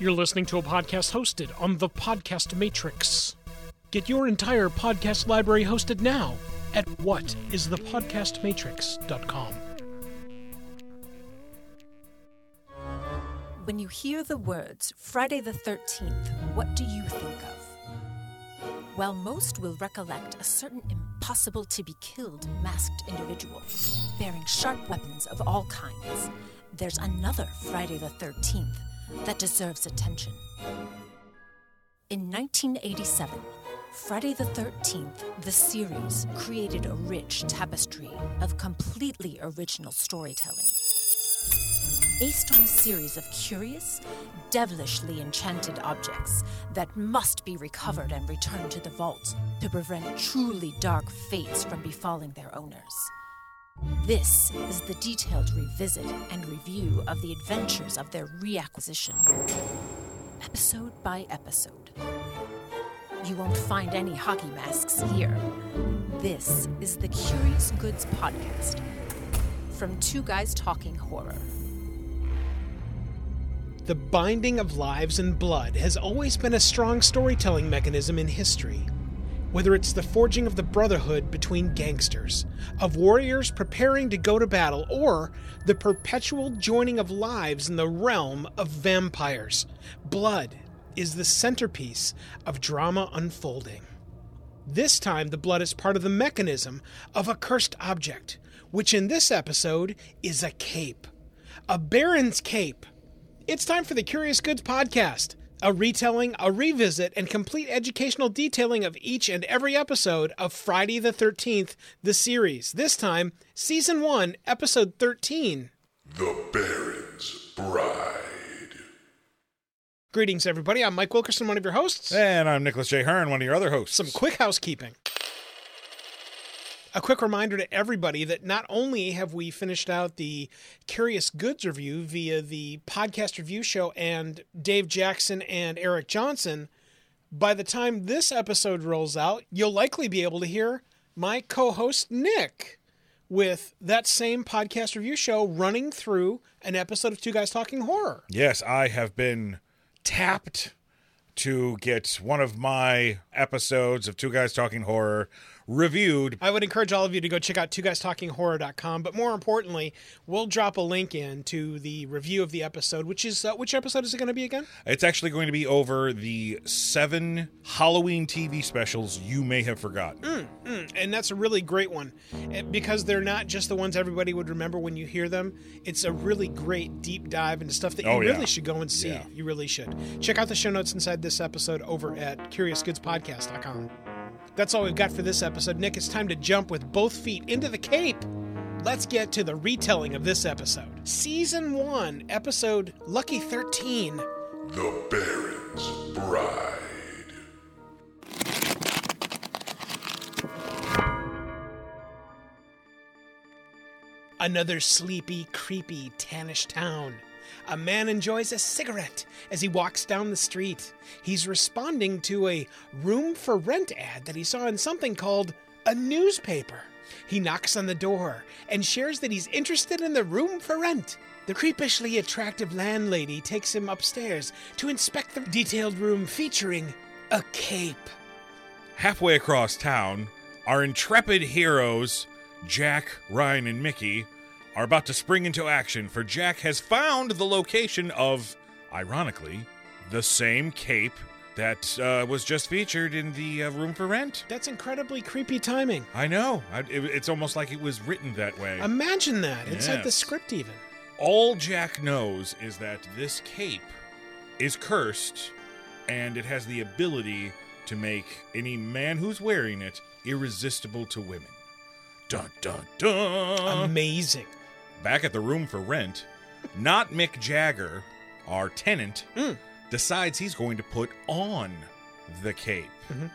You're listening to a podcast hosted on the Podcast Matrix. Get your entire podcast library hosted now at whatisthepodcastmatrix.com. When you hear the words Friday the 13th, what do you think of? While most will recollect a certain impossible to be killed masked individual bearing sharp weapons of all kinds, there's another Friday the 13th that deserves attention. In 1987, Friday the 13th, the series created a rich tapestry of completely original storytelling. Based on a series of curious, devilishly enchanted objects that must be recovered and returned to the vault to prevent truly dark fates from befalling their owners. This is the detailed revisit and review of the adventures of their reacquisition, episode by episode. You won't find any hockey masks here. This is the Curious Goods Podcast from Two Guys Talking Horror. The binding of lives and blood has always been a strong storytelling mechanism in history. Whether it's the forging of the brotherhood between gangsters, of warriors preparing to go to battle, or the perpetual joining of lives in the realm of vampires, blood is the centerpiece of drama unfolding. This time, the blood is part of the mechanism of a cursed object, which in this episode is a cape. A Baron's cape. It's time for the Curious Goods Podcast, a retelling, a revisit, and complete educational detailing of each and every episode of Friday the 13th, the series. This time, Season 1, Episode 13. The Baron's Bride. Greetings, everybody. I'm Mike Wilkerson, one of your hosts. And I'm Nicholas J. Hearn, one of your other hosts. Some quick housekeeping. A quick reminder to everybody that not only have we finished out the Curious Goods review via the podcast review show and Dave Jackson and Eric Johnson, by the time this episode rolls out, you'll likely be able to hear my co host Nick with that same podcast review show running through an episode of Two Guys Talking Horror. Yes, I have been tapped to get one of my episodes of Two Guys Talking Horror reviewed. I would encourage all of you to go check out two guys talking horror.com, but more importantly, we'll drop a link in to the review of the episode, which is uh, which episode is it going to be again? It's actually going to be over the seven Halloween TV specials you may have forgotten. Mm, and that's a really great one eh, because they're not just the ones everybody would remember when you hear them. It's a really great deep dive into stuff that you Oh, yeah. really should go and see. Yeah. You really should. Check out the show notes inside this episode over at curiousgoodspodcast.com. That's all we've got for this episode. Nick, it's time to jump with both feet into the cape. Let's get to the retelling of this episode. Season 1, episode Lucky 13. The Baron's Bride. Another sleepy, creepy, tannish town. A man enjoys a cigarette as he walks down the street. He's responding to a room for rent ad that he saw in something called a newspaper. He knocks on the door and shares that he's interested in the room for rent. The creepishly attractive landlady takes him upstairs to inspect the detailed room featuring a cape. Halfway across town, our intrepid heroes, Jack, Ryan, and Mickey, are about to spring into action, for Jack has found the location of, ironically, the same cape that uh, was just featured in the uh, room for rent. That's incredibly creepy timing. I know. I, it, it's almost like it was written that way. Imagine that inside the Yes. script, even. All Jack knows is that this cape is cursed and it has the ability to make any man who's wearing it irresistible to women. Dun dun dun. Amazing. Back at the room for rent, not Mick Jagger, our tenant, Mm. decides he's going to put on the cape. Mhm.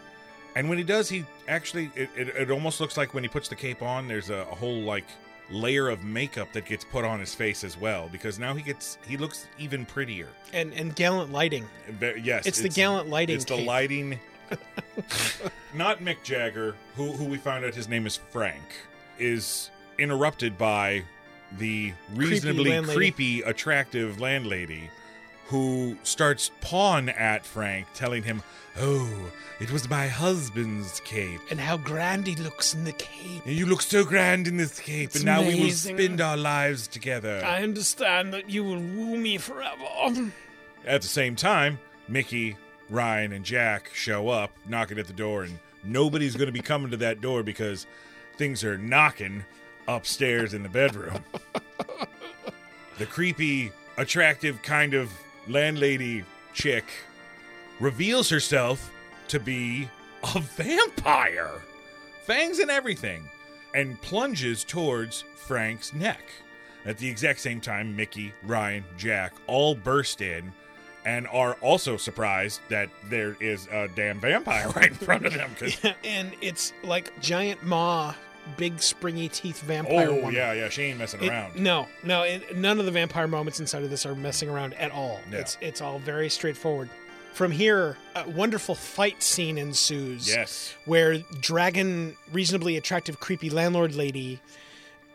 And when he does, he actually, it, it, it almost looks like when he puts the cape on, there's a, a whole like layer of makeup that gets put on his face as well because now he gets, he looks even prettier. And and gallant lighting. Yes. It's the gallant lighting It's the cape. lighting. Not Mick Jagger, who, who we found out his name is Frank, is interrupted by the reasonably landlady. creepy, attractive landlady who starts pawing at Frank, telling him, "Oh, it was my husband's cape." And how grand he looks in the cape. You look so grand in this cape, It's and now we will spend our lives together. I understand that you will woo me forever. At the same time, Mickey, Ryan, and Jack show up, knocking at the door, and nobody's going to be coming to that door because things are knocking upstairs in the bedroom. the creepy, attractive kind of landlady chick reveals herself to be a vampire, fangs and everything, and plunges towards Frank's neck. At the exact same time, Mickey, Ryan, Jack all burst in and are also surprised that there is a damn vampire right in front of them. 'cause- and it's like giant maw, big springy teeth vampire oh, woman. yeah, yeah, she ain't messing It- around. no, no, it, none of the vampire moments inside of this are messing around at all. No. It's it's all very straightforward. From here, a wonderful fight scene ensues. Yes. where dragon, reasonably attractive, creepy landlord lady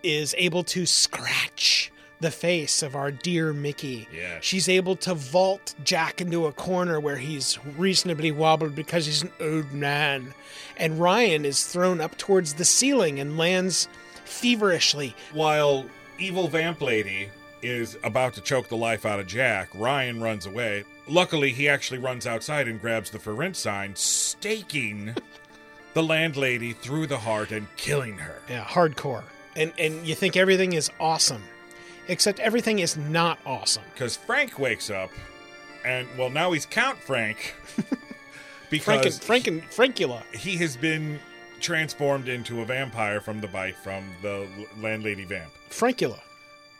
is able to scratch the face of our dear Mickey. Yes. She's able to vault Jack into a corner where he's reasonably wobbled because he's an old man. And Ryan is thrown up towards the ceiling and lands feverishly. While evil vamp lady is about to choke the life out of Jack, Ryan runs away. Luckily, he actually runs outside and grabs the for rent sign, staking the landlady through the heart and killing her. Yeah, hardcore. And and you think everything is awesome. Except everything is not awesome. Because Frank wakes up, and well, now he's Count Frank because Franken, Frankula. he has been transformed into a vampire from the bite from the landlady vamp. Frankula.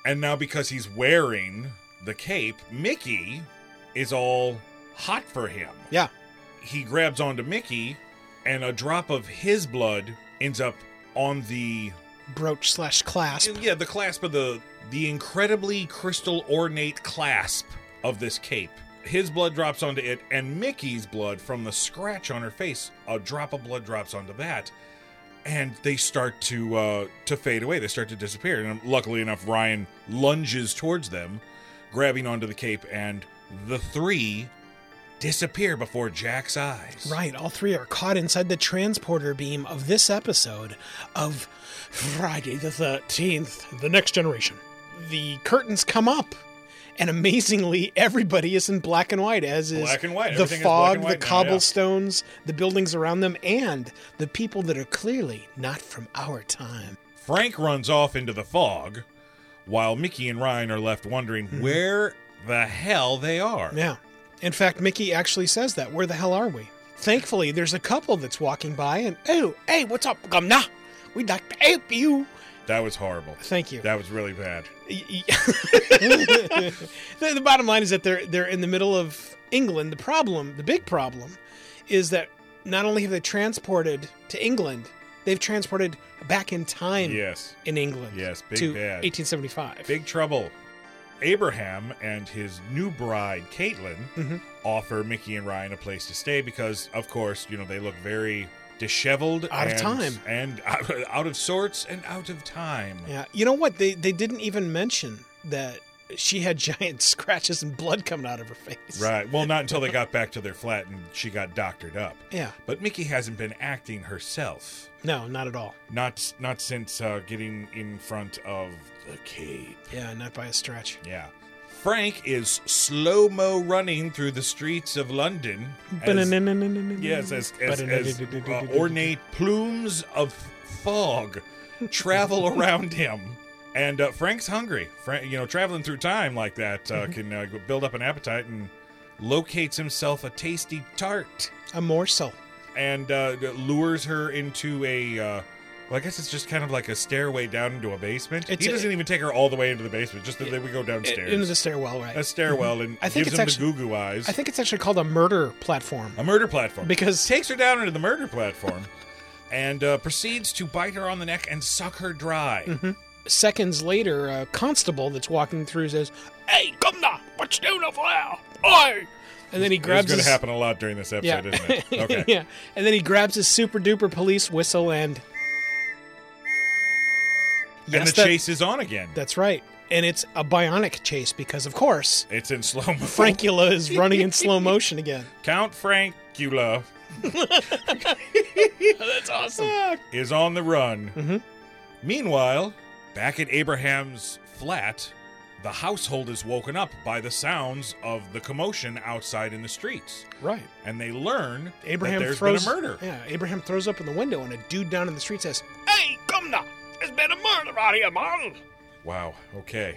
And now because he's wearing the cape, Mickey is all hot for him. Yeah. He grabs onto Mickey, and a drop of his blood ends up on the Brooch slash clasp. yeah the clasp of the the incredibly crystal ornate clasp of this cape. His blood drops onto it, and Mickey's blood from the scratch on her face. A drop of blood drops onto that, and they start to uh, to fade away. They start to disappear. And luckily enough, Ryan lunges towards them, grabbing onto the cape, and the three disappear before Jack's eyes. Right, all three are caught inside the transporter beam of this episode of Friday the 13th, The Next Generation. The curtains come up, and amazingly, everybody is in black and white, as is Black and white. the Everything is black fog, and the white now, yeah. cobblestones, the buildings around them, and the people that are clearly not from our time. Frank runs off into the fog, while Mickey and Ryan are left wondering mm-hmm. where the hell they are. Yeah. In fact, Mickey actually says that. Where the hell are we? Thankfully, there's a couple that's walking by and, oh, hey, what's up, Gumna? We'd like to help you. That was horrible. Thank you. That was really bad. The, the bottom line is that they're they're in the middle of England. The problem, the big problem, is that not only have they transported to England, they've transported back in time Yes. in England. Yes, big to bad. 1875. Big trouble. Abraham and his new bride, Caitlin, Mhm. offer Mickey and Ryan a place to stay because, of course, you know, they look very disheveled. Out of and- time. And out, out of sorts and out of time. Yeah, you know what? They they didn't even mention that she had giant scratches and blood coming out of her face. Right. Well, not until they got back to their flat and she got doctored up. Yeah. But Mickey hasn't been acting herself. No, not at all. Not not since uh, getting in front of the cave. Yeah, not by a stretch. Yeah. Frank is slow mo running through the streets of London. as- yes, as, as, as uh, ornate plumes of fog travel around him. And uh, Frank's hungry. Frank, you know, traveling through time like that uh, can uh, build up an appetite and locates himself a tasty tart A morsel. and uh, lures her into a. Well, I guess it's just kind of like a stairway down into a basement. It's he a- doesn't even take her all the way into the basement; just that they would go downstairs. Into the stairwell, right? a stairwell and I think gives it's him actually- the goo goo eyes. I think it's actually called a murder platform. a murder platform Because- takes her down into the murder platform and uh, proceeds to bite her on the neck and suck her dry. Mm-hmm. Seconds later, a constable that's walking through says, "Hey, come now, what you doing over there? Oi!" And then he It's grabs going to happen a lot during this yeah, episode, isn't it? Okay. yeah, and then he grabs his super duper police whistle and And yes, the that- chase is on again. That's right. And it's a bionic chase because, of course, It's in slow mo. Frankula is running in slow motion again. Count Frankula That's awesome. is on the run. Mhm. Meanwhile, back at Abraham's flat, the household is woken up by the sounds of the commotion outside in the streets. Right. And they learn Abraham that there's throws been a murder. Yeah, Abraham throws up in the window, and a dude down in the street says, Hey, come now. There's been a murder out here, man. Wow, okay.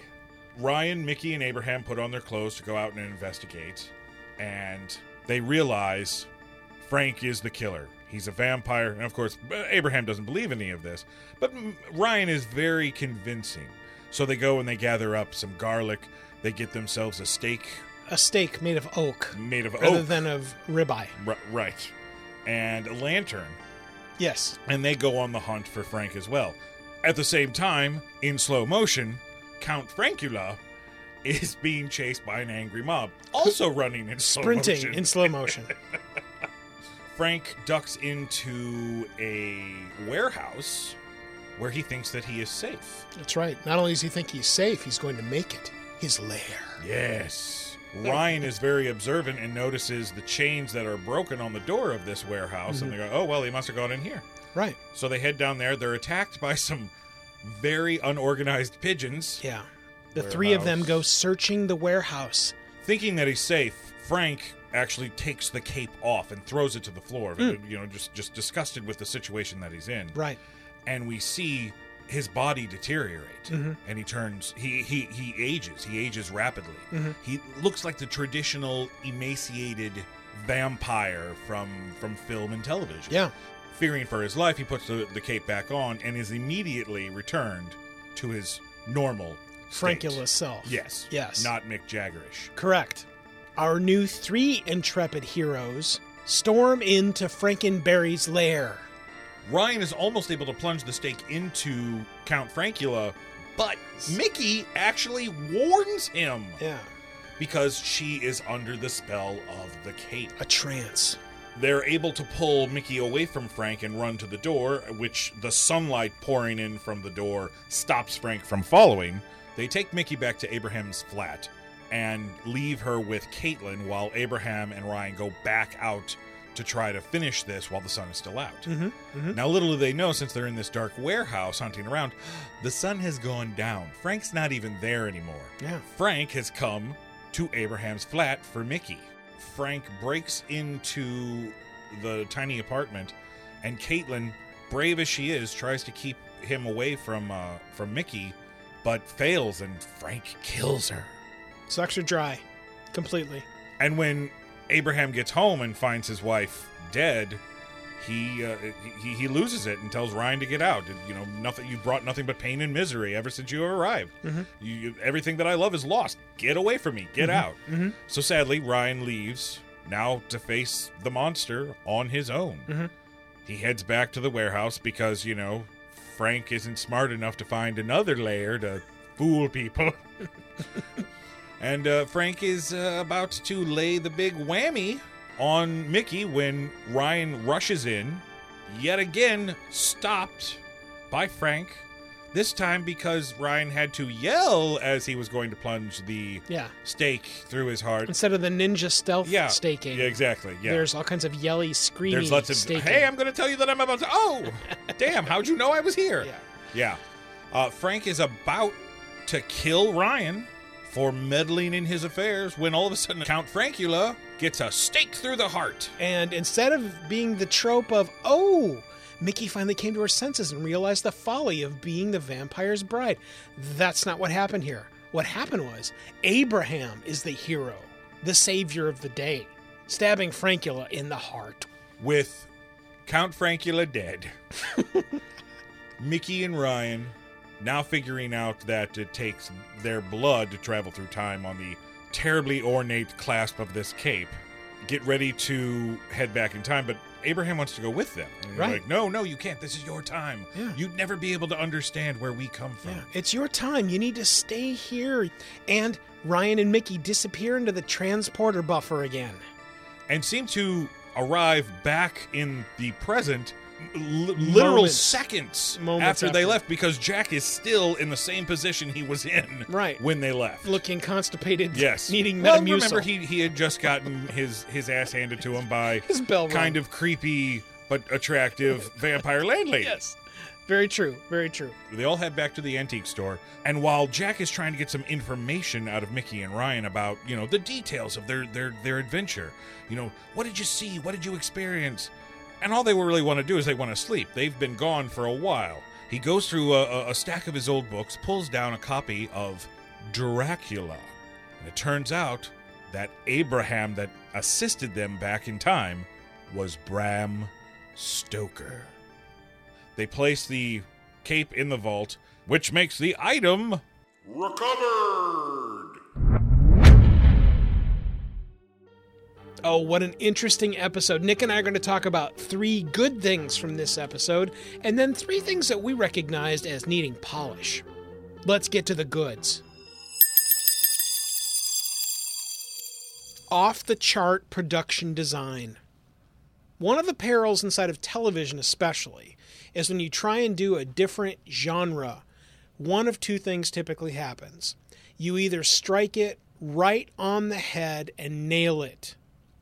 Ryan, Mickey, and Abraham put on their clothes to go out and investigate, and they realize Frank is the killer. He's a vampire, and of course, uh, Abraham doesn't believe any of this, but Ryan is very convincing. So they go and they gather up some garlic. They get themselves a steak "A steak made of oak made of oak. rather oak, than of ribeye." R- right, and a lantern, Yes. and they go on the hunt for Frank as well. At the same time, in slow motion, Count Frankula is being chased by an angry mob, also running in slow Sprinting motion. in slow motion. Frank ducks into a warehouse where he thinks that he is safe. That's right. Not only does he think he's safe, he's going to make it his lair. Yes. Ryan is very observant and notices the chains that are broken on the door of this warehouse, and mm-hmm. they go, "Oh well, he must have gone in here." Right. So they head down there. They're attacked by some very unorganized pigeons. Yeah. The three of them go searching the warehouse. Thinking that he's safe, Frank actually takes the cape off and throws it to the floor. Hmm. You know, just just disgusted with the situation that he's in. Right. And we see his body deteriorate, mm-hmm. and he turns. He he he ages. He ages rapidly. Mm-hmm. He looks like the traditional emaciated vampire from from film and television. Yeah. Fearing for his life, he puts the, the cape back on and is immediately returned to his normal state. Frankula self. Yes. Yes. Not Mick Jaggerish. Correct. Our new three intrepid heroes storm into Frankenberry's lair. Ryan is almost able to plunge the stake into Count Frankula, but Mickey actually warns him Yeah. because she is under the spell of the cape. A trance. They're able to pull Mickey away from Frank and run to the door, which the sunlight pouring in from the door stops Frank from following. They take Mickey back to Abraham's flat and leave her with Caitlin while Abraham and Ryan go back out to try to finish this while the sun is still out. Mm-hmm. Now, little do they know, since they're in this dark warehouse hunting around, the sun has gone down. Frank's not even there anymore. Yeah. Frank has come to Abraham's flat for Mickey. Frank breaks into the tiny apartment, and Caitlin, brave as she is, tries to keep him away from uh, from Mickey, but fails, and Frank kills her. Sucks her dry. Completely. And when Abraham gets home and finds his wife dead, he uh, he he loses it and tells Ryan to get out. You know, nothing. You brought nothing but pain and misery ever since you arrived. You, you, everything that I love is lost. Get away from me. Get out. So sadly, Ryan leaves now to face the monster on his own. He heads back to the warehouse because you know Frank isn't smart enough to find another layer to fool people. And uh, Frank is uh, about to lay the big whammy on Mickey when Ryan rushes in, yet again stopped by Frank. This time because Ryan had to yell as he was going to plunge the Yeah. stake through his heart. Instead of the ninja stealth Yeah, staking, Yeah, exactly. Yeah. there's all kinds of yelly, screaming There's lots of staking. hey, I'm going to tell you that I'm about to. Oh, damn! How'd you know I was here? Yeah. Yeah. Uh, Frank is about to kill Ryan for meddling in his affairs when all of a sudden Count Frankula gets a stake through the heart. And instead of being the trope of, oh, Mickey finally came to her senses and realized the folly of being the vampire's bride, that's not what happened here. What happened was Abraham is the hero, the savior of the day, stabbing Frankula in the heart. With Count Frankula dead, Mickey and Ryan now figuring out that it takes their blood to travel through time on the terribly ornate clasp of this cape, get ready to head back in time, but Abraham wants to go with them. Right. Like, no, no, you can't. This is your time. Yeah. You'd never be able to understand where we come from. Yeah, it's your time. You need to stay here. And Ryan and Mickey disappear into the transporter buffer again. And seem to arrive back in the present literal seconds Moments after, they left because Jack is still in the same position he was in Right. when they left. looking constipated, Yes. needing well, Metamucil. remember he he had just gotten his his ass handed to him by His bell kind of creepy but attractive vampire landlady. yes, very true, very true. They all head back to the antique store, and while Jack is trying to get some information out of Mickey and Ryan about, you know, the details of their their their adventure, you know, what did you see? What did you experience? And all they really want to do is they want to sleep. They've been gone for a while. He goes through a, a- stack of his old books, pulls down a copy of Dracula, and it turns out that Abraham that assisted them back in time was Bram Stoker. They place the cape in the vault, which makes the item Recovered! Oh, what an interesting episode. Nick and I are going to talk about three good things from this episode, and then three things that we recognized as needing polish. Let's get to the goods. Off the chart production design. One of the perils inside of television, especially, is when you try and do a different genre, one of two things typically happens. You either strike it right on the head and nail it,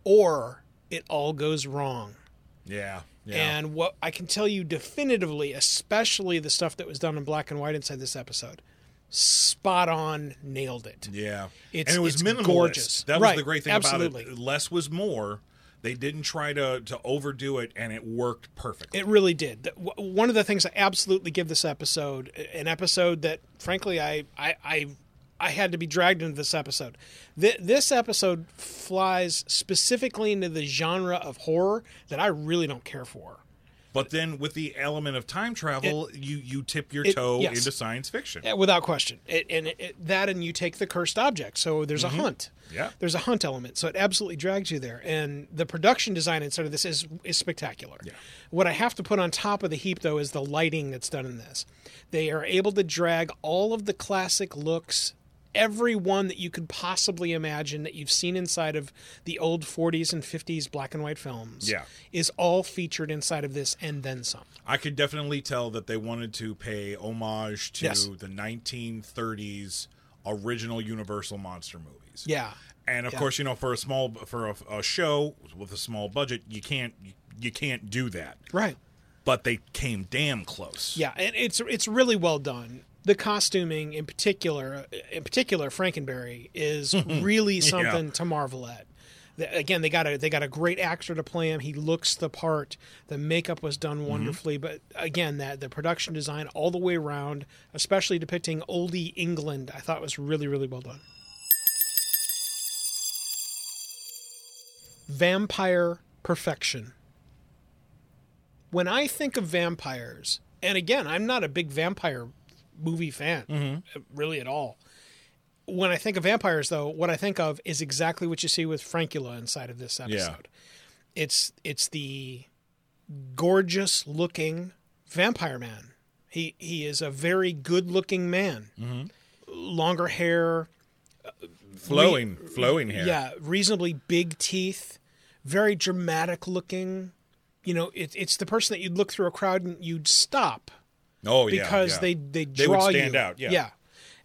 or it all goes wrong. Yeah. Yeah. And what I can tell you definitively, especially the stuff that was done in black and white inside this episode, spot on, nailed it. yeah. It's- and it was it's minimalist. gorgeous. That was Right, the great thing absolutely. about it. Less was more. They didn't try to to overdo it and it worked perfectly. It really did. One of the things I absolutely give this episode, an episode that, frankly, I I I, I had to be dragged into this episode. Th- this episode flies specifically into the genre of horror that I really don't care for. but then with the element of time travel, you you tip your it- toe yes. into science fiction. Without question. It, and it, it- that, and you take the cursed object. So there's a hunt. Mm-hmm. Yeah. There's a hunt element. So it absolutely drags you there. And the production design inside of this is is spectacular. Yeah. What I have to put on top of the heap, though, is the lighting that's done in this. They are able to drag all of the classic looks. Every one that you could possibly imagine that you've seen inside of the old 40s and 50s black and white films Yeah. is all featured inside of this and then some. I could definitely tell that they wanted to pay homage to Yes. the 1930s original Universal monster movies. Yeah. And of Yeah. course, you know, for a small for a, a show with a small budget, you can't you can't do that. Right. But they came damn close. Yeah, and it's it's really well done. The costuming, in particular, uh, in particular, Frankenberry is really something to marvel at. Again, they got a they got a great actor to play him. He looks the part. The makeup was done mm-hmm. wonderfully, but again, that the production design all the way around, especially depicting oldie England, I thought was really really well done. Vampire perfection. When I think of vampires, and again, I'm not a big vampire movie fan, uh, really at all. When I think of vampires, though, what I think of is exactly what you see with Frankula inside of this episode. It's it's the gorgeous looking vampire man. He he is a very good looking man. Longer hair, flowing, flowing hair. yeah, reasonably big teeth, very dramatic looking. You know, it, it's the person that you'd look through a crowd and you'd stop Oh yeah. because yeah. they they They draw would stand you. out, yeah. yeah,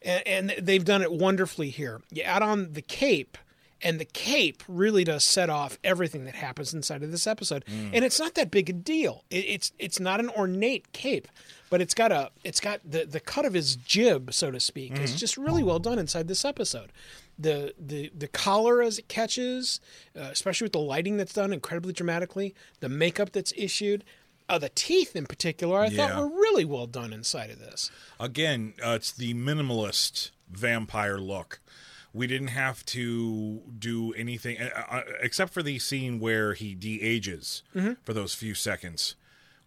and, and they've done it wonderfully here. You add on the cape, and the cape really does set off everything that happens inside of this episode. Mm. And it's not that big a deal. It, it's it's not an ornate cape, but it's got a it's got the the cut of his jib, so to speak, Mm-hmm. is just really well done inside this episode. The the the collar as it catches, uh, especially with the lighting that's done incredibly dramatically, the makeup that's issued. Uh, the teeth, in particular, I Yeah. thought were really well done inside of this. Again, uh, it's the minimalist vampire look. We didn't have to do anything uh, uh, except for the scene where he de-ages Mm-hmm. for those few seconds.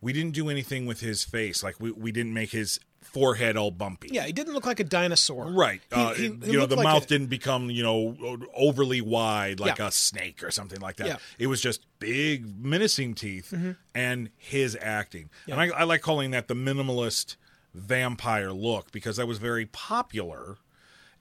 We didn't do anything with his face. Like we, we didn't make his forehead all bumpy. Yeah, he didn't look like a dinosaur. Right. He- uh, he- he you know, the like mouth a- didn't become, you know, overly wide like Yeah. a snake or something like that. Yeah. It was just big, menacing teeth mm-hmm. and his acting. And I, I like calling that the minimalist vampire look because that was very popular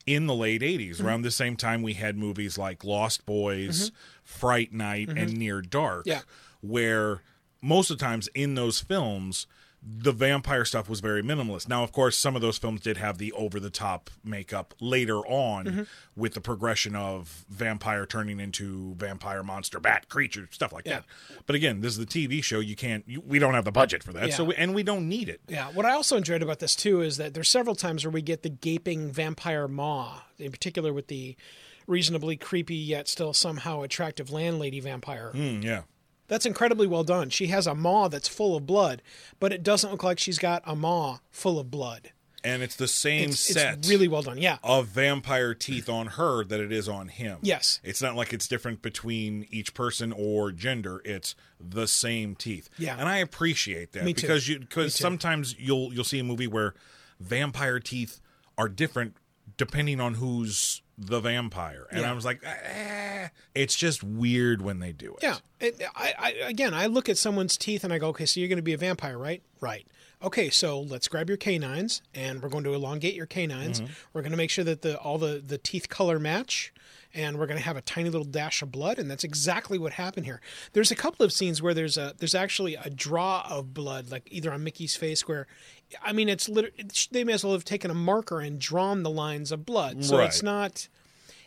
in the late 80s. Mm-hmm. Around the same time, we had movies like Lost Boys, mm-hmm. Fright Night, and Near Dark, Yeah. where most of the times in those films, the vampire stuff was very minimalist. Now, of course, some of those films did have the over the top makeup later on Mm-hmm. with the progression of vampire turning into vampire monster bat creature stuff like Yeah. that. But again, this is the TV show. You can't. You, we don't have the budget for that. So we, and we don't need it. Yeah, what I also enjoyed about this too is that there's several times where we get the gaping vampire maw, in particular with the reasonably creepy yet still somehow attractive landlady vampire. Mm, yeah. That's incredibly well done. She has a maw that's full of blood, but it doesn't look like she's got a maw full of blood. And it's the same It's, set. it's really well done. Yeah. of vampire teeth on her that it is on him. Yes. It's not like it's different between each person or gender. It's the same teeth. Yeah. And I appreciate that Me too. because you because sometimes you'll you'll see a movie where vampire teeth are different depending on who's the vampire. And Yeah. I was like, eh, it's just weird when they do it. Yeah. It, I, I, again, I look at someone's teeth and I go, okay, so you're going to be a vampire, right? Right. Okay, so let's grab your canines and we're going to elongate your canines. We're going to make sure that the all the, the teeth color match and we're going to have a tiny little dash of blood and that's exactly what happened here. There's a couple of scenes where there's a there's actually a draw of blood like either on Mickey's face where I mean it's literally they may as well have taken a marker and drawn the lines of blood. So it's not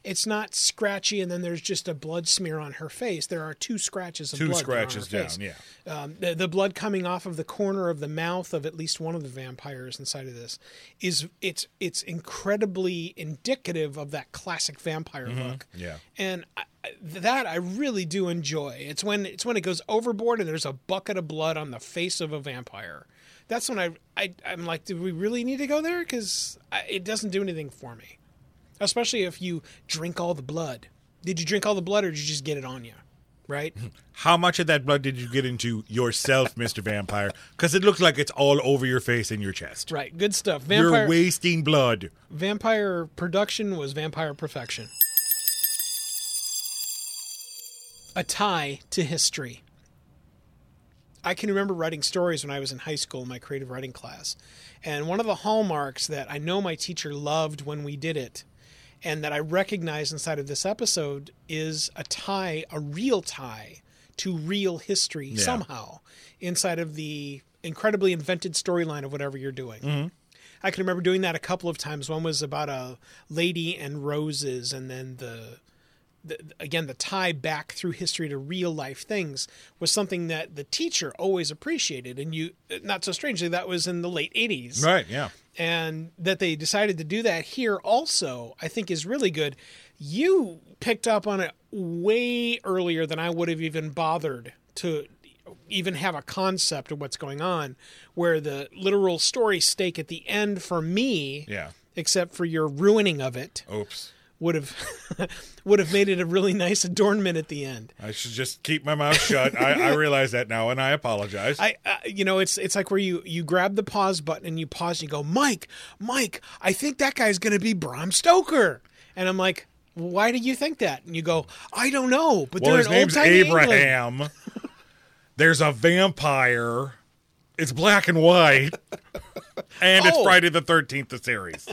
it's not scratchy and then there's just a blood smear on her face. There are two scratches of Two blood that are on scratches down, face. yeah. Um, the, the blood coming off of the corner of the mouth of at least one of the vampires inside of this is it's it's incredibly indicative of that classic vampire look. Mm-hmm. Yeah. And I- that I really do enjoy. It's when it's when it goes overboard and there's a bucket of blood on the face of a vampire. That's when I, I I'm like, do we really need to go there? Because it doesn't do anything for me especially if you drink all the blood. Did you drink all the blood, or did you just get it on you? Right? How much of that blood did you get into yourself, Mr. Vampire? Because it looks like it's all over your face and your chest. right. Good stuff. Vampire You're wasting blood. vampire production was vampire perfection. A tie to history. I can remember writing stories when I was in high school in my creative writing class. And one of the hallmarks that I know my teacher loved when we did it and that I recognize inside of this episode is a tie, a real tie to real history somehow inside of the incredibly invented storyline of whatever you're doing. Mm-hmm. I can remember doing that a couple of times. One was about a lady and roses, and then the, the again the tie back through history to real life things was something that the teacher always appreciated. And you, not so strangely, that was in the late '80s, Right, yeah. And that they decided to do that here also, I think is really good. You picked up on it way earlier than I would have even bothered to even have a concept of what's going on, where the literal story stake at the end for me, Yeah. except for your ruining of it, Oops. Would have would have made it a really nice adornment at the end. I should just keep my mouth shut. I, I realize that now, and I apologize. I, uh, you know, it's it's like where you you grab the pause button and you pause and you go, Mike, Mike, I think that guy's going to be Bram Stoker, and I'm like, why do you think that? And you go, I don't know, but well, his name's old-timey England." Abraham. There's a vampire. It's black and white. And it's Oh. Friday the 13th, the series.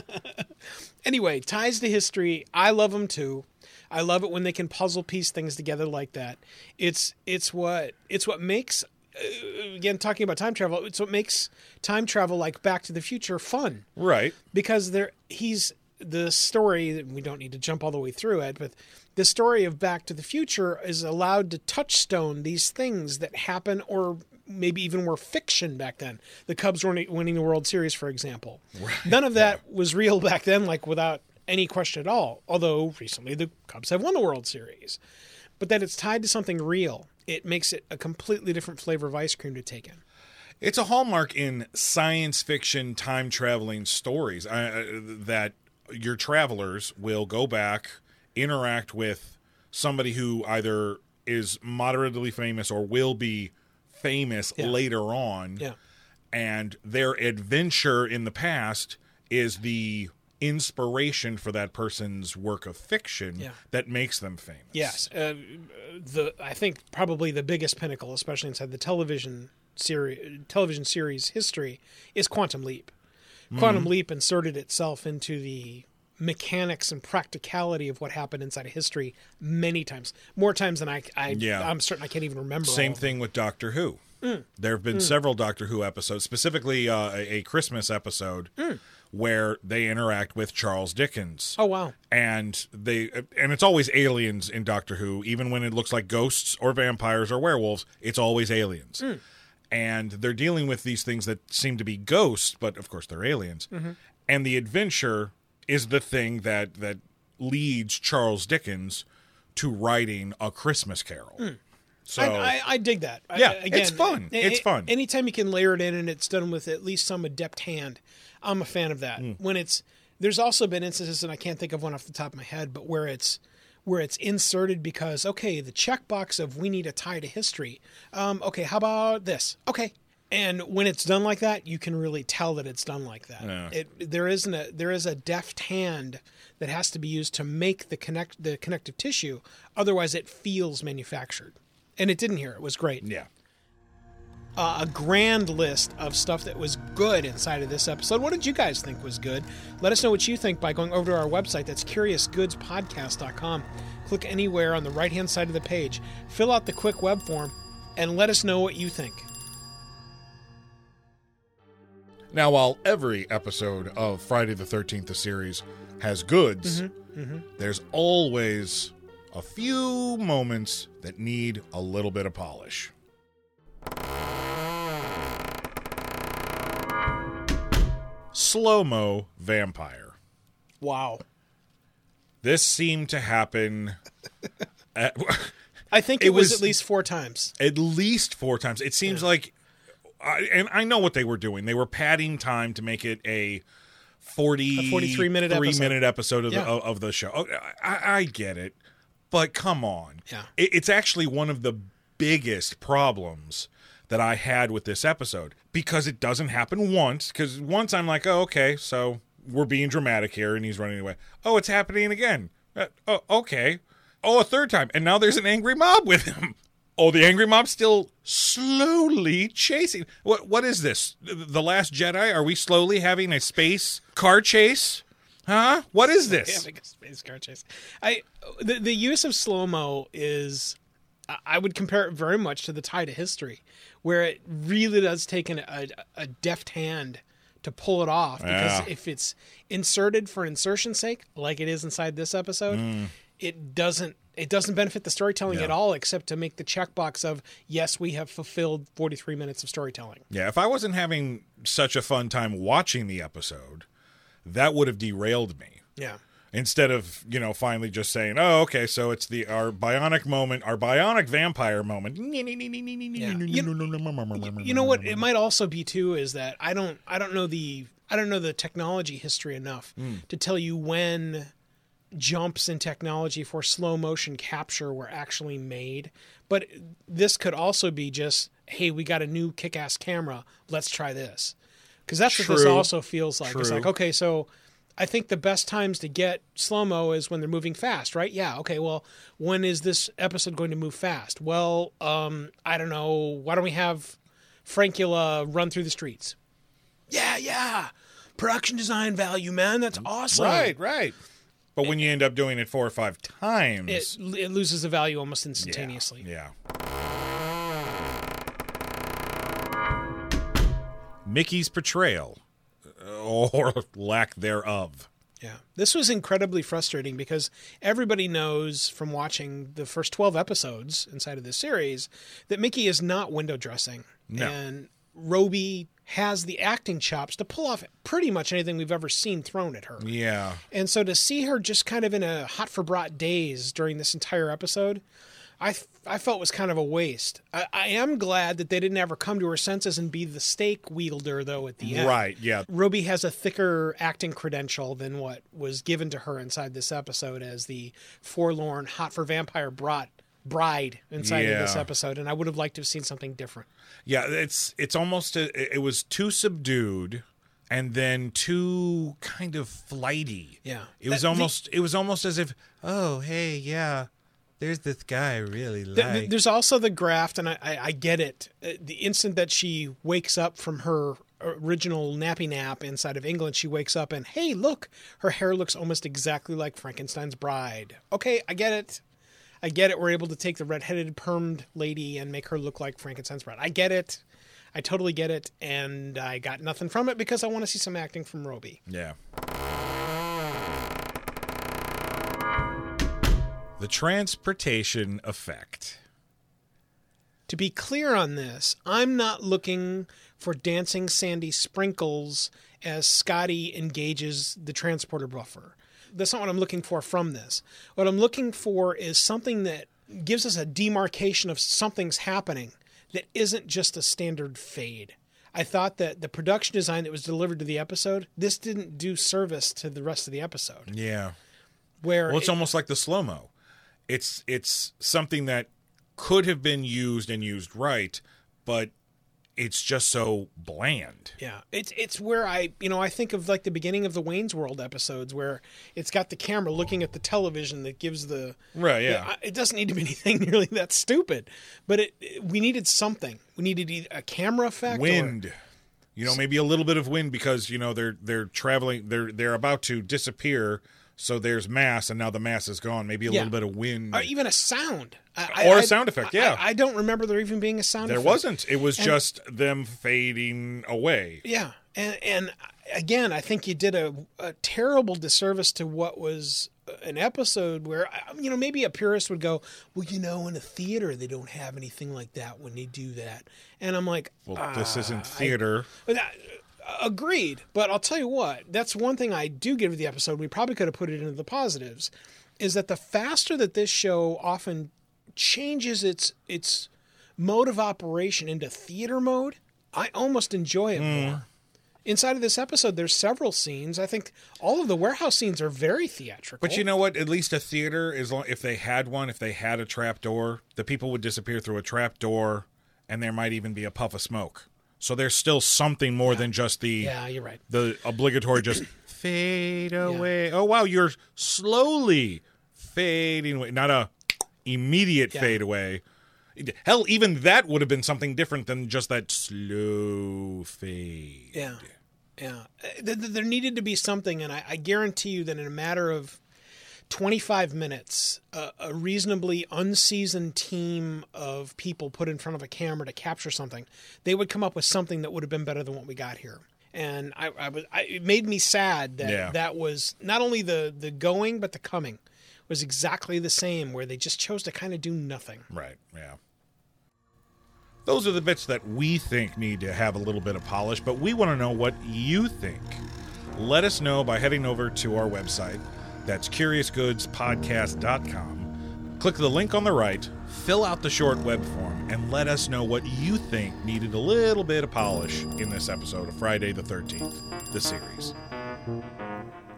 Anyway, ties to history. I love them too. I love it when they can puzzle piece things together like that. It's it's what it's what makes uh, again talking about time travel. It's what makes time travel like Back to the Future fun. Right. because there he's the story we don't need to jump all the way through it but the story of back to the future is allowed to touchstone these things that happen or maybe even were fiction back then. The cubs weren't winning the world series for example. None of that was real back then like without any question at all although recently the cubs have won the world series. But that it's tied to something real it makes it a completely different flavor of ice cream to take in. It's a hallmark in science fiction time traveling stories uh, that your travelers will go back, interact with somebody who either is moderately famous or will be famous Yeah. later on. yeah And their adventure in the past is the inspiration for that person's work of fiction Yeah. that makes them famous. Yes, uh, the I think probably the biggest pinnacle, especially inside the television series, television series history, is Quantum Leap. Quantum Leap inserted itself into the mechanics and practicality of what happened inside of history many times, more times than I, I Yeah. I'm certain I can't even remember. Same all of them. thing with Doctor Who. Mm. There have been mm. several Doctor Who episodes, specifically uh, a, a Christmas episode, mm. where they interact with Charles Dickens. Oh wow. and they and it's always aliens in Doctor Who, even when it looks like ghosts or vampires or werewolves, it's always aliens. And they're dealing with these things that seem to be ghosts, but of course they're aliens. Mm-hmm. And the adventure is the thing that that leads Charles Dickens to writing a Christmas Carol. So I, I, I dig that. I- Yeah, again, it's fun. It's fun. Anytime you can layer it in and it's done with at least some adept hand, I'm a fan of that. Hmm. When it's there's also been instances, and I can't think of one off the top of my head, but where it's where it's inserted because okay, the checkbox of we need a tie to history. Um, okay, how about this? Okay. And when it's done like that, you can really tell that it's done like that. Yeah. It there isn't a there is a deft hand that has to be used to make the connect the connective tissue. Otherwise, it feels manufactured and it didn't here. It was great. yeah. Uh, a grand list of stuff that was good inside of this episode. What did you guys think was good? Let us know what you think by going over to our website. That's curiousgoodspodcast.com. Click anywhere on the right hand side of the page, fill out the quick web form, and let us know what you think. Now, while every episode of Friday the 13th, the series, has goods, mm-hmm, mm-hmm. there's always a few moments that need a little bit of polish. Slow mo vampire. Wow. This seemed to happen at, I think it, It was, was- at least four times. at least four times. It seems like, I, and I know what they were doing. They were padding time to make it a 40, A 43 minute three episode. minute episode of, Yeah. the, of the show. I, I get it, but come on. Yeah. It, it's actually one of the biggest problems that I had with this episode because it doesn't happen once. Because once I'm like, oh, okay, so we're being dramatic here, and he's running away. Oh, it's happening again. Uh, oh, okay. Oh, a third time, and now there's an angry mob with him. Oh, the angry mob's still slowly chasing. What? What is this? The Last Jedi? Are we slowly having a space car chase? Huh? What is this? Yeah, like a space car chase. I the the use of slow mo is I- would compare it very much to the tie to history, where it really does take an, a a deft hand to pull it off. Because Yeah. if it's inserted for insertion's sake, like it is inside this episode, mm. it doesn't it doesn't benefit the storytelling at all, except to make the checkbox of yes, we have fulfilled forty three minutes of storytelling. Yeah, if I wasn't having such a fun time watching the episode, that would have derailed me. Yeah. Instead of, you know, finally just saying, "Oh, okay, so it's the our bionic moment, our bionic vampire moment." You know what? It might also be too is that I don't I don't know the I don't know the technology history enough to tell you when jumps in technology for slow motion capture were actually made. But this could also be just, hey, we got a new kick ass camera. Let's try this. Because that's what this also feels like. It's like, okay, so I think the best times to get slow mo is when they're moving fast, right? Yeah. Okay. Well, when is this episode going to move fast? Well, um, I don't know. Why don't we have Frankula run through the streets? Yeah, yeah. Production design value, man. That's awesome. Right, right. But when you end up doing it four or five times, It, it loses the value almost instantaneously. Yeah. Mickey's portrayal, uh, or lack thereof. Yeah. This was incredibly frustrating because everybody knows from watching the first 12 episodes inside of this series that Mickey is not window dressing. No. And Robey has the acting chops to pull off pretty much anything we've ever seen thrown at her. Yeah. And so to see her just kind of in a hot for brat daze during this entire episode, I, I felt was kind of a waste. I, I am glad that they didn't ever come to her senses and be the stake wielder, though, at the end. Right, yeah. Robey has a thicker acting credential than what was given to her inside this episode as the forlorn, hot for vampire brat bride inside of this episode, and I would have liked to have seen something different. Yeah, it's it's almost a, it was too subdued and then too kind of flighty. Yeah. It was That- the- almost it was almost as if, "Oh, hey, yeah, there's this guy I really like." There's also the graft, and I, I, I get it. Uh, The instant that she wakes up from her original nappy nap inside of England, she wakes up and, hey, look, her hair looks almost exactly like Frankenstein's bride. Okay, I get it. I get it. We're able to take the redheaded permed lady and make her look like Frankenstein's bride. I get it. I totally get it, and I got nothing from it because I want to see some acting from Robey. Yeah. The transportation effect. To be clear on this, I'm not looking for dancing Sandy sprinkles as Scotty engages the transporter buffer. That's not what I'm looking for from this. What I'm looking for is something that gives us a demarcation of something's happening that isn't just a standard fade. I thought that the production design that was delivered to the episode, this didn't do service to the rest of the episode. Yeah. Where Well, it's it- almost like the slow mo. It's it's something that could have been used and used right, but it's just so bland. Yeah, it's it's where I you know I think of like the beginning of the Wayne's World episodes where it's got the camera looking at the television that gives the Right, yeah. It doesn't need to be anything nearly that stupid, but it, it- we needed something. We needed a camera effect, or- Wind. You know, maybe a little bit of wind because you know they're they're traveling. They're they're about to disappear. So there's mass, and now the mass is gone. Maybe a Yeah. little bit of wind. or even a sound, I, Or a a sound effect, yeah. I, I don't remember there even being a sound. there effect. wasn't. It was just them fading away. Yeah, and and again, I think you did a, a terrible disservice to what was an episode where you know maybe a purist would go, well, you know, in a theater they don't have anything like that when they do that, and I'm like, Well, this "Ah, isn't theater. That- agreed. But I'll tell you what, that's one thing I do give the episode. We probably could have put it into the positives, is that the faster that this show often changes its its mode of operation into theater mode, I almost enjoy it Hmm. more. Inside of this episode, there's several scenes. I think all of the warehouse scenes are very theatrical. But you know what? At least a theater, as long if they had one, if they had a trap door, the people would disappear through a trap door, and there might even be a puff of smoke. So there's still something more than just the yeah, you're right. the obligatory just fade away. Oh wow, you're slowly fading away, not a immediate Yeah. fade away. Hell, even that would have been something different than just that slow fade. Yeah, yeah. Uh, th- th- There needed to be something, and I guarantee you that in a matter of 25 minutes, uh, a reasonably unseasoned team of people put in front of a camera to capture something, they would come up with something that would have been better than what we got here. And I, I was, I, it made me sad that Yeah. that was not only the the going but the coming was exactly the same, where they just chose to kind of do nothing. Right, yeah. Those are the bits that we think need to have a little bit of polish, but we want to know what you think. Let us know by heading over to our website. That's curiousgoodspodcast.com. Click the link on the right, fill out the short web form, and let us know what you think needed a little bit of polish in this episode of Friday the 13th, the series.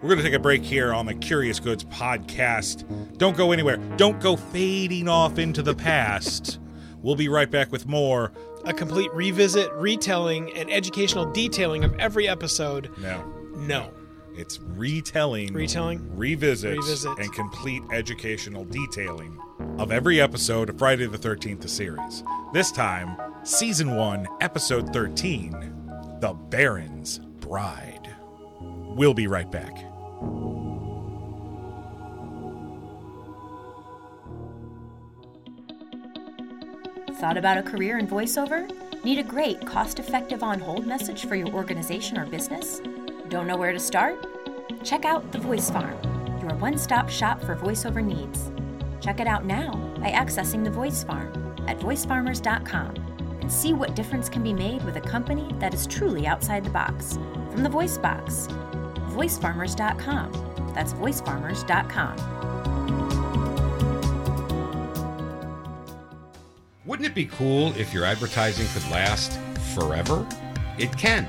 We're going to take a break here on the Curious Goods podcast. Don't go anywhere. Don't go fading off into the past. We'll be right back with more. A complete revisit, retelling, and educational detailing of every episode. No, No. It's retelling, Retelling? revisits, Revisit. and complete educational detailing of every episode of Friday the 13th, the series. This time, Season 1, Episode 13 The Baron's Bride. We'll be right back. Thought about a career in voiceover? Need a great, cost effective on hold message for your organization or business? Don't know where to start? Check out The Voice Farm, your one stop shop for voiceover needs. Check it out now by accessing The Voice Farm at voicefarmers.com and see what difference can be made with a company that is truly outside the box. From the Voice Box, voicefarmers.com. That's voicefarmers.com. Wouldn't it be cool if your advertising could last forever? It can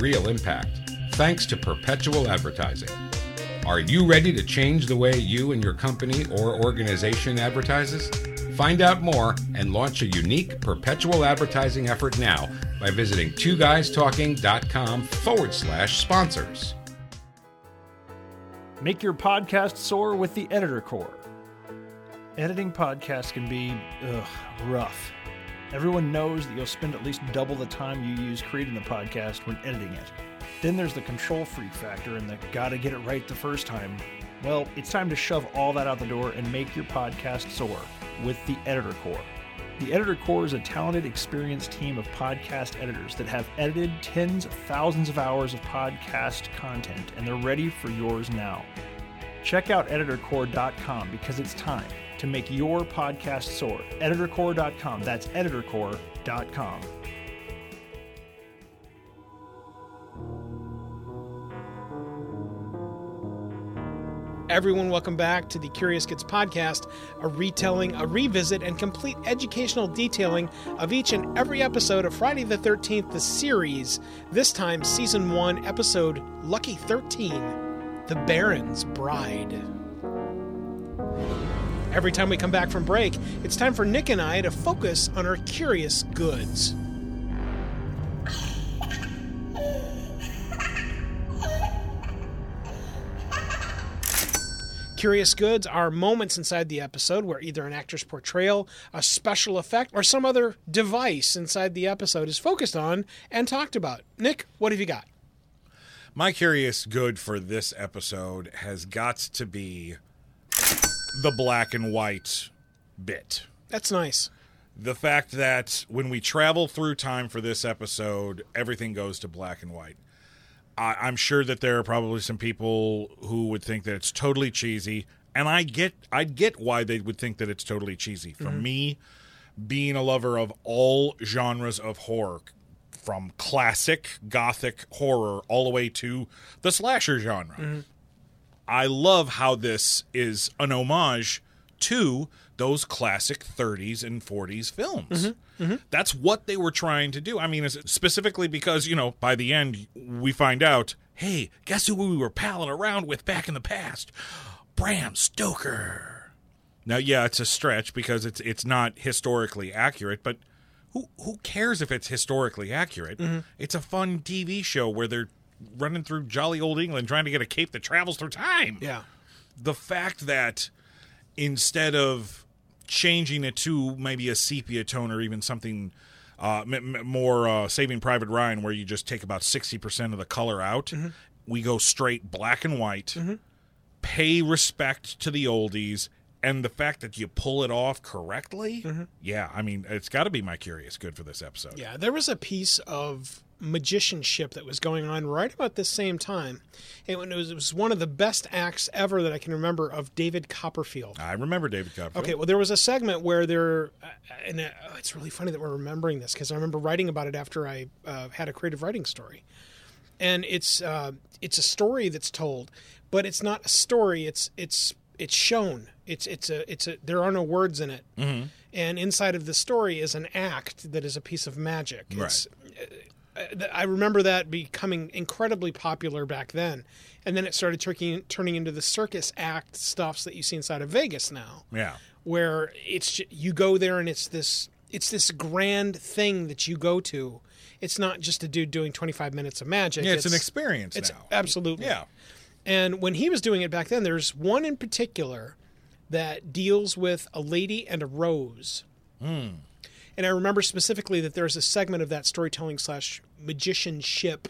real impact, thanks to perpetual advertising. Are you ready to change the way you and your company or organization advertises? Find out more and launch a unique perpetual advertising effort now by visiting twoguystalking.com forward slash sponsors. Make your podcast soar with the Editor Core. Editing podcasts can be ugh, rough. Everyone knows that you'll spend at least double the time you use creating the podcast when editing it. Then there's the control freak factor and the gotta get it right the first time. Well, it's time to shove all that out the door and make your podcast soar with the Editor Core. The Editor Core is a talented, experienced team of podcast editors that have edited tens of thousands of hours of podcast content, and they're ready for yours now. Check out editorcore.com because it's time to make your podcast soar. Editorcore.com. That's editorcore.com. Everyone, welcome back to the Curious Goods podcast, a retelling, a revisit, and complete educational detailing of each and every episode of Friday the 13th, the series. This time, season one, episode Lucky 13 The Baron's Bride. Every time we come back from break, it's time for Nick and I to focus on our curious goods. Curious goods are moments inside the episode where either an actor's portrayal, a special effect, or some other device inside the episode is focused on and talked about. Nick, what have you got? My curious good for this episode has got to be the black and white bit. That's nice. The fact that when we travel through time for this episode, everything goes to black and white. I, I'm sure that there are probably some people who would think that it's totally cheesy, and I get I get why they would think that it's totally cheesy. For mm-hmm. me, being a lover of all genres of horror, from classic gothic horror all the way to the slasher genre. Mm-hmm. I love how this is an homage to those classic 30s and 40s films. Mm-hmm. Mm-hmm. That's what they were trying to do. I mean, is- specifically because, you know, by the end, we find out hey, guess who we were palling around with back in the past? Bram Stoker. Now, yeah, it's a stretch because it's it's not historically accurate, but who who cares if it's historically accurate? Mm-hmm. It's a fun TV show where they're running through jolly old England trying to get a cape that travels through time. Yeah. The fact that instead of changing it to maybe a sepia tone or even something uh, m- m- more uh, Saving Private Ryan, where you just take about sixty percent of the color out, we go straight black and white. Pay respect to the oldies. And the fact that you pull it off correctly, yeah, I mean, it's got to be my curious good for this episode. Yeah, there was a piece of magicianship that was going on right about this same time. It was, it was one of the best acts ever that I can remember of David Copperfield. I remember David Copperfield. Okay, well, there was a segment where there, uh, and uh, it's really funny that we're remembering this because I remember writing about it after I uh, had a creative writing story, and it's uh, it's a story that's told, but it's not a story. It's it's it's shown. It's it's a it's a there are no words in it, and inside of the story is an act that is a piece of magic. It's, uh, I remember that becoming incredibly popular back then, and then it started turning turning into the circus act stuffs that you see inside of Vegas now Yeah. where it's you go there and it's this it's this grand thing that you go to. It's not just a dude doing 25 minutes of magic. Yeah, it's, an experience It's now. absolutely. Yeah. And when he was doing it back then, there's one in particular that deals with a lady and a rose. Hmm. And I remember specifically that there's a segment of that storytelling slash magicianship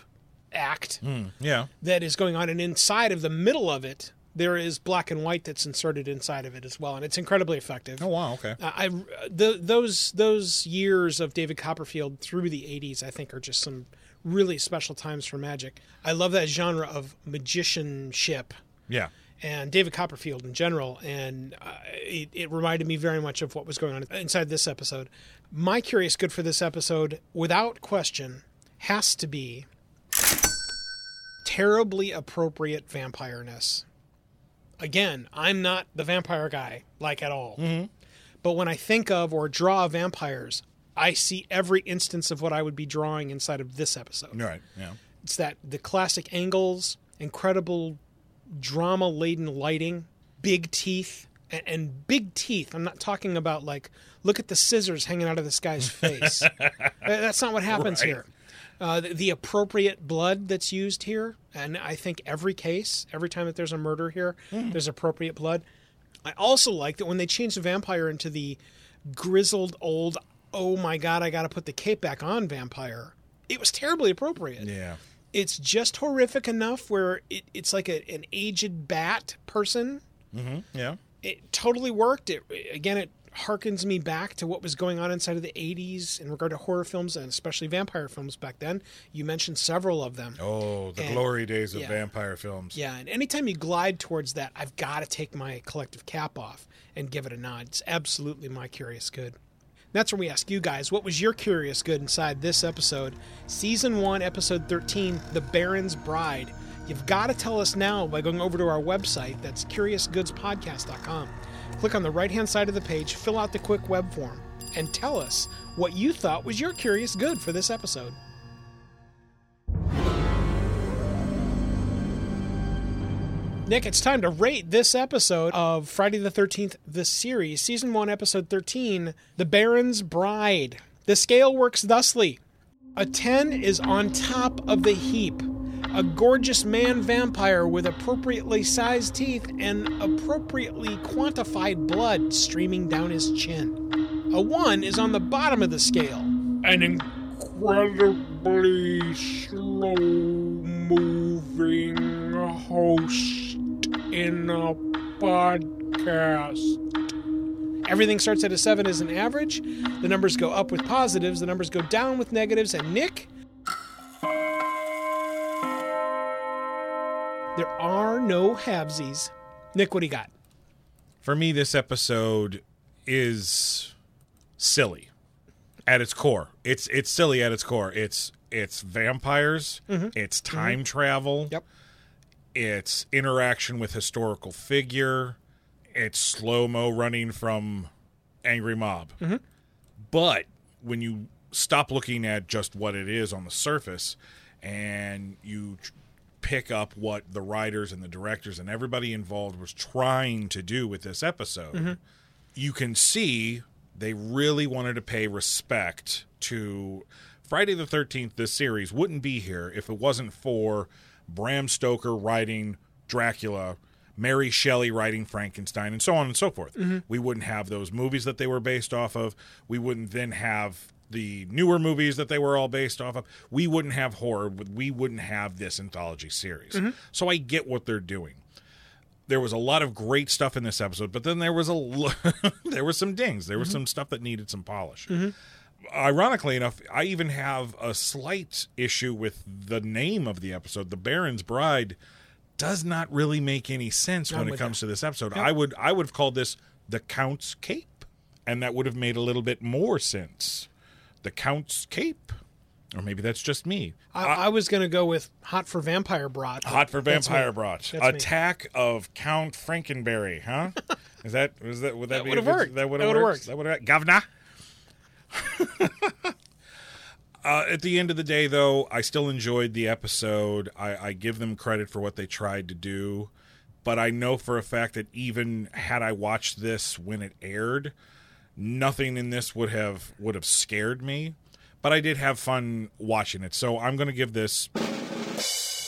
act Yeah. that is going on, and inside of the middle of it, there is black and white that's inserted inside of it as well, and it's incredibly effective. Oh wow. Okay. Uh, I the, those those years of David Copperfield through the 80s I think are just some really special times for magic. I love that genre of magicianship Yeah. and David Copperfield in general and uh, it, it reminded me very much of what was going on inside this episode. My curious good for this episode without question has to be terribly appropriate vampireness. Again, I'm not the vampire guy, like at all. Mm-hmm. But when I think of or draw vampires, I see every instance of what I would be drawing inside of this episode. Right. Yeah. It's that the classic angles, incredible drama laden lighting, big teeth, and, and big teeth. I'm not talking about like look at the scissors hanging out of this guy's face. That's not what happens Right. here. Uh, the, the appropriate blood that's used here, and I think every case, every time that there's a murder here, there's appropriate blood. I also like that when they changed the vampire into the grizzled old, oh my god, I got to put the cape back on vampire. It was terribly appropriate Yeah. it's just horrific enough where it, it's like a, an aged bat person. Yeah. It totally worked. It again, it harkens me back to what was going on inside of the '80s in regard to horror films and especially vampire films back then. You mentioned several of them. Oh, the And- glory days of yeah. vampire films. Yeah, and anytime you glide towards that, I've got to take my collective cap off and give it a nod. It's absolutely my curious good. That's where we ask you guys, what was your curious good inside this episode? Season 1, Episode 13, The Baron's Bride. You've got to tell us now by going over to our website. That's curiousgoodspodcast.com. Click on the right hand side of the page, fill out the quick web form, and tell us what you thought was your curious good for this episode. Nick, it's time to rate this episode of Friday the 13th, the series, season 1, episode 13, The Baron's Bride. The scale works thusly a 10 is on top of the heap. A gorgeous man vampire with appropriately sized teeth and appropriately quantified blood streaming down his chin. A 1 is on the bottom of the scale. An incredibly slow moving host in a podcast. Everything starts at a 7 as an average. The numbers go up with positives, the numbers go down with negatives. And Nick, there are no halvesies. Nick, what do you got? For me, this episode is silly at its core. It's it's silly at its core. It's it's vampires. Mm-hmm. It's time mm-hmm. travel. Yep. It's interaction with historical figure. It's slow mo running from angry mob. Mm-hmm. But when you stop looking at just what it is on the surface and you pick up what the writers and the directors and everybody involved was trying to do with this episode, mm-hmm. you can see they really wanted to pay respect to Friday the 13th. This series wouldn't be here if it wasn't for Bram Stoker writing Dracula, Mary Shelley writing Frankenstein, and so on and so forth. Mm-hmm. We wouldn't have those movies that they were based off of. We wouldn't then have the newer movies that they were all based off of. We wouldn't have horror. We wouldn't have this anthology series. So I get what they're doing there was a lot of great stuff in this episode, but then there was a lo- there was some dings. There was some stuff that needed some polish. Ironically enough, I even have a slight issue with the name of the episode. The Baron's Bride does not really make any sense when it comes to this episode. I would I would have called this the Count's Cape, and that would have made a little bit more sense. The Count's Cape, or maybe that's just me. I, I was going to go with Hot for Vampire Brat. Hot for vampire brat. That's me. Attack of Count Frankenberry, huh? Is that was that would that, That be would've worked. That would That have worked. worked. That would have governor. uh, at the end of the day, though, I still enjoyed the episode. I, I give them credit for what they tried to do, but I know for a fact that even had I watched this when it aired, nothing in this would have would have scared me. But I did have fun watching it, so I'm going to give this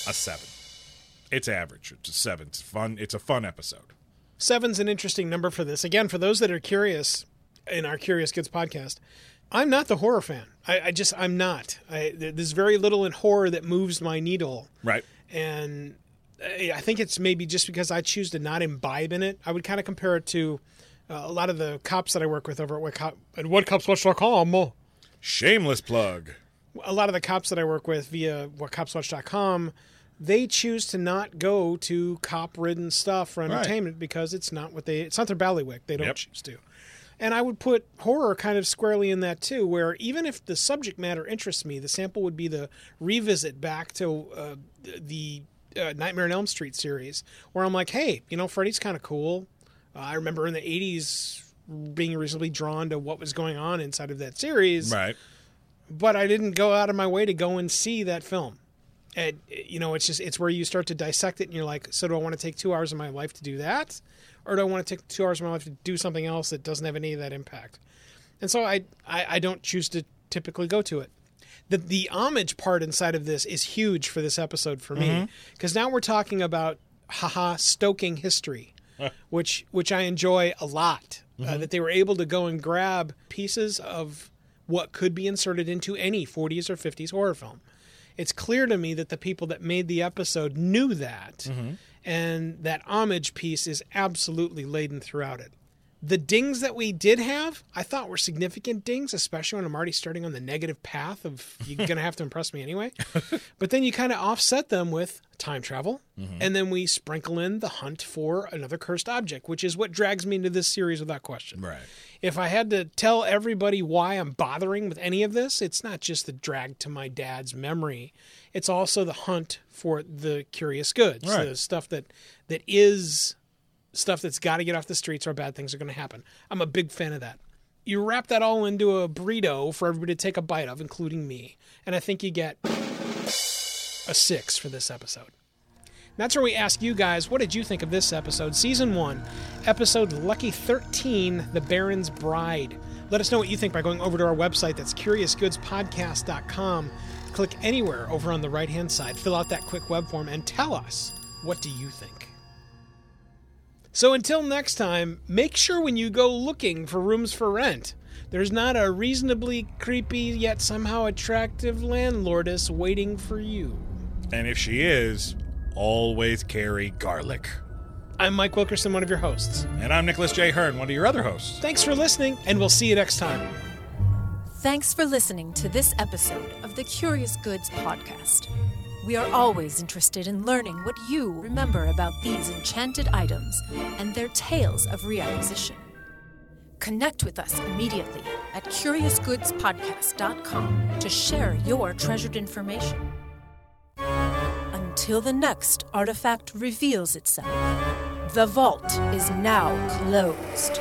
a seven. It's average. It's a seven. It's fun. It's a fun episode. Seven's an interesting number for this. Again, for those that are curious in our Curious Goods podcast, I'm not the horror fan. I, I just, I'm not. I, there- there's very little in horror that moves my needle. Right. And I I think it's maybe just because I choose to not imbibe in it. I would kind of compare it to uh, a lot of the cops that I work with over at what, cop, at whatcopswatch.com. Shameless plug. a lot of the cops that I work with via whatcopswatch.com, they choose to not go to cop-ridden stuff for entertainment because it's not what they it's not their ballywick. They don't Yep. choose to. And I would put horror kind of squarely in that too, where even if the subject matter interests me, the sample would be the revisit back to uh, the uh, Nightmare on Elm Street series, where I'm like, hey, you know, Freddy's kind of cool. Uh, I remember in the '80s being reasonably drawn to what was going on inside of that series Right. but I didn't go out of my way to go and see that film. And you know, it's just it's where you start to dissect it, and you're like, so do I want to take two hours of my life to do that, or do I want to take two hours of my life to do something else that doesn't have any of that impact? And so I I, I don't choose to typically go to it. The the homage part inside of this is huge for this episode for me because now we're talking about haha stoking history, which which I enjoy a lot. Uh, that they were able to go and grab pieces of what could be inserted into any 40s or 50s horror film. It's clear to me that the people that made the episode knew that, and that homage piece is absolutely laden throughout it. The dings that we did have, I thought were significant dings, especially when I'm already starting on the negative path of you're going to have to impress me anyway. but then you kind of offset them with time travel, mm-hmm. and then we sprinkle in the hunt for another cursed object, which is what drags me into this series without question. Right. If I had to tell everybody why I'm bothering with any of this, it's not just the drag to my dad's memory. It's also the hunt for the curious goods, Right. the stuff that that is stuff that's got to get off the streets or bad things are going to happen. I'm a big fan of that. You wrap that all into a burrito for everybody to take a bite of, including me, and I think you get a six for this episode. That's where we ask you guys, what did you think of this episode? Season 1, episode Lucky 13, The Baron's Bride. Let us know what you think by going over to our website. That's curiousgoodspodcast.com. Click anywhere over on the right hand side, fill out that quick web form, and tell us what do you think. So until next time, make sure when you go looking for rooms for rent, there's not a reasonably creepy yet somehow attractive landlordess waiting for you. And if she is, always carry garlic. I'm Mike Wilkerson, one of your hosts. And I'm Nicholas J. Hearn, one of your other hosts. Thanks for listening, and we'll see you next time. Thanks for listening to this episode of the Curious Goods Podcast. We are always interested in learning what you remember about these enchanted items and their tales of reacquisition. Connect with us immediately at CuriousGoodsPodcast.com to share your treasured information. Until the next artifact reveals itself, the vault is now closed.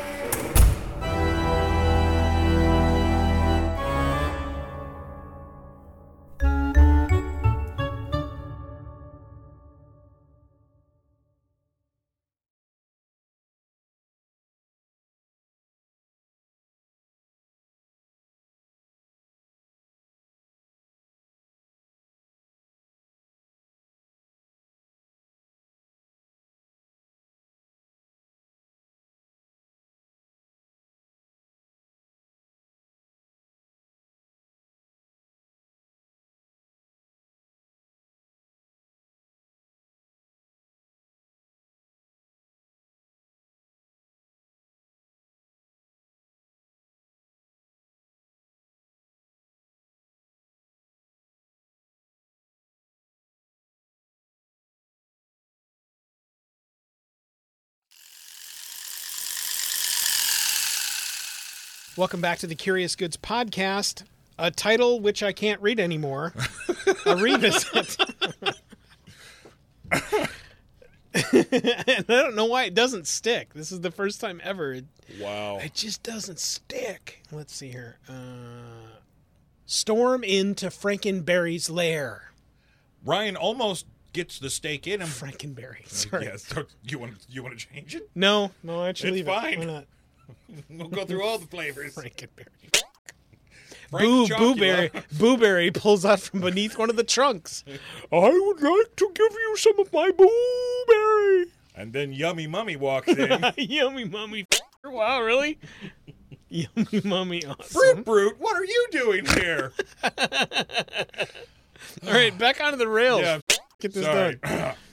Welcome back to the Curious Goods Podcast, a title which I can't read anymore. a revisit. and I don't know why it doesn't stick. This is the first time ever. It, Wow. it just doesn't stick. Let's see here. Uh, storm into Frankenberry's lair. Ryan almost gets the stake in him. Frankenberry. Sorry. Yes. You want you want to change it? No, no, actually, It's leave it. fine. Why not? We'll go through all the flavors. Frankenberry. Frank Boo, Chocula. Booberry. Booberry pulls out from beneath one of the trunks. I would like to give you some of my blueberry. And then Yummy Mummy walks in. Yummy mummy. Wow, really? Yummy mummy. Awesome. Fruit Brute, what are you doing here? All right, back onto the rails. yeah. Get this Sorry. done.